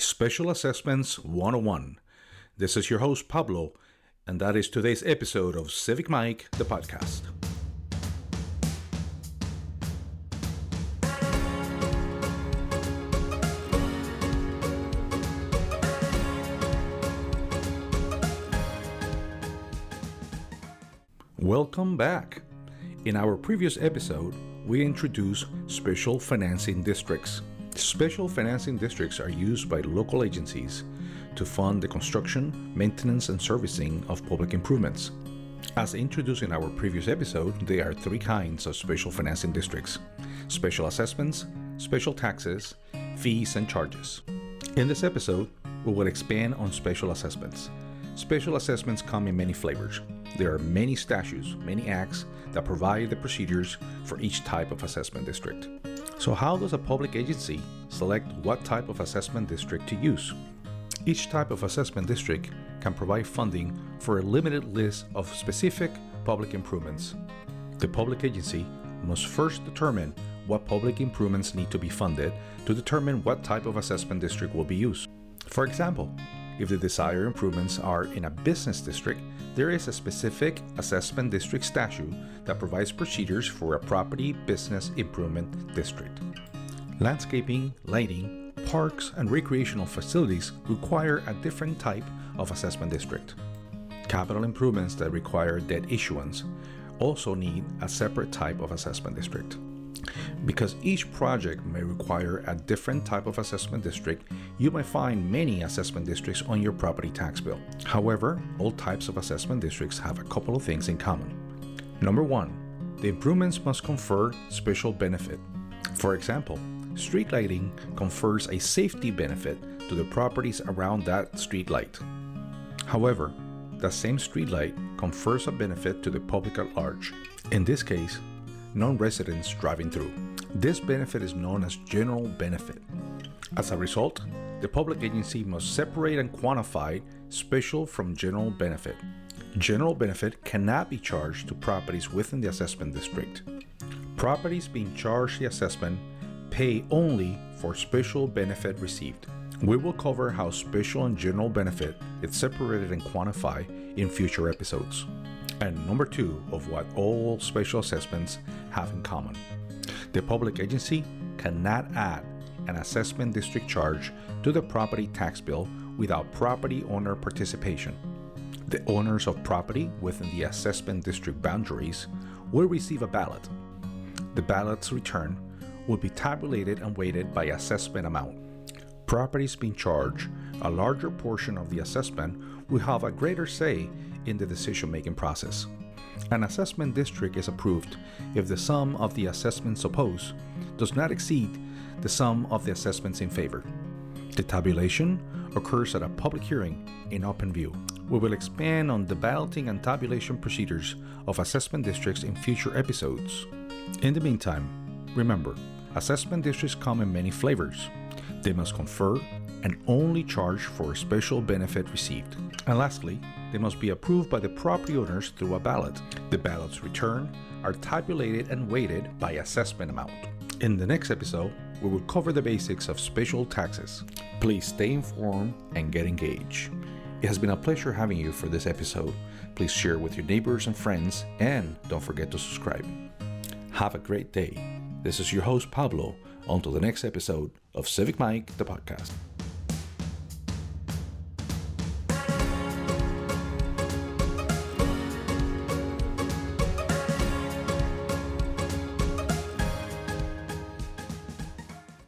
Special Assessments 101. This is your host, Pablo, and that is today's episode of Civic Mike, the podcast. Welcome back. In our previous episode, we introduced special financing districts. Special financing districts are used by local agencies to fund the construction, maintenance, and servicing of public improvements. As introduced in our previous episode, there are three kinds of special financing districts special assessments, special taxes, fees, and charges. In this episode, we will expand on special assessments. Special assessments come in many flavors. There are many statutes, many acts that provide the procedures for each type of assessment district. So, how does a public agency select what type of assessment district to use? Each type of assessment district can provide funding for a limited list of specific public improvements. The public agency must first determine what public improvements need to be funded to determine what type of assessment district will be used. For example, if the desired improvements are in a business district, there is a specific assessment district statute that provides procedures for a property business improvement district. Landscaping, lighting, parks, and recreational facilities require a different type of assessment district. Capital improvements that require debt issuance also need a separate type of assessment district. Because each project may require a different type of assessment district, you may find many assessment districts on your property tax bill. However, all types of assessment districts have a couple of things in common. Number one, the improvements must confer special benefit. For example, street lighting confers a safety benefit to the properties around that street light. However, the same street light confers a benefit to the public at large. In this case, non residents driving through. This benefit is known as general benefit. As a result, the public agency must separate and quantify special from general benefit. General benefit cannot be charged to properties within the assessment district. Properties being charged the assessment pay only for special benefit received. We will cover how special and general benefit is separated and quantified in future episodes. And number two of what all special assessments have in common. The public agency cannot add an assessment district charge to the property tax bill without property owner participation. The owners of property within the assessment district boundaries will receive a ballot. The ballot's return will be tabulated and weighted by assessment amount. Properties being charged a larger portion of the assessment will have a greater say in the decision making process. An assessment district is approved if the sum of the assessments opposed does not exceed the sum of the assessments in favor. The tabulation occurs at a public hearing in open view. We will expand on the balloting and tabulation procedures of assessment districts in future episodes. In the meantime, remember, assessment districts come in many flavors. They must confer and only charge for a special benefit received. And lastly, they must be approved by the property owners through a ballot. The ballots returned are tabulated and weighted by assessment amount. In the next episode, we will cover the basics of special taxes. Please stay informed and get engaged. It has been a pleasure having you for this episode. Please share with your neighbors and friends, and don't forget to subscribe. Have a great day. This is your host, Pablo. Until the next episode of Civic Mike, the podcast.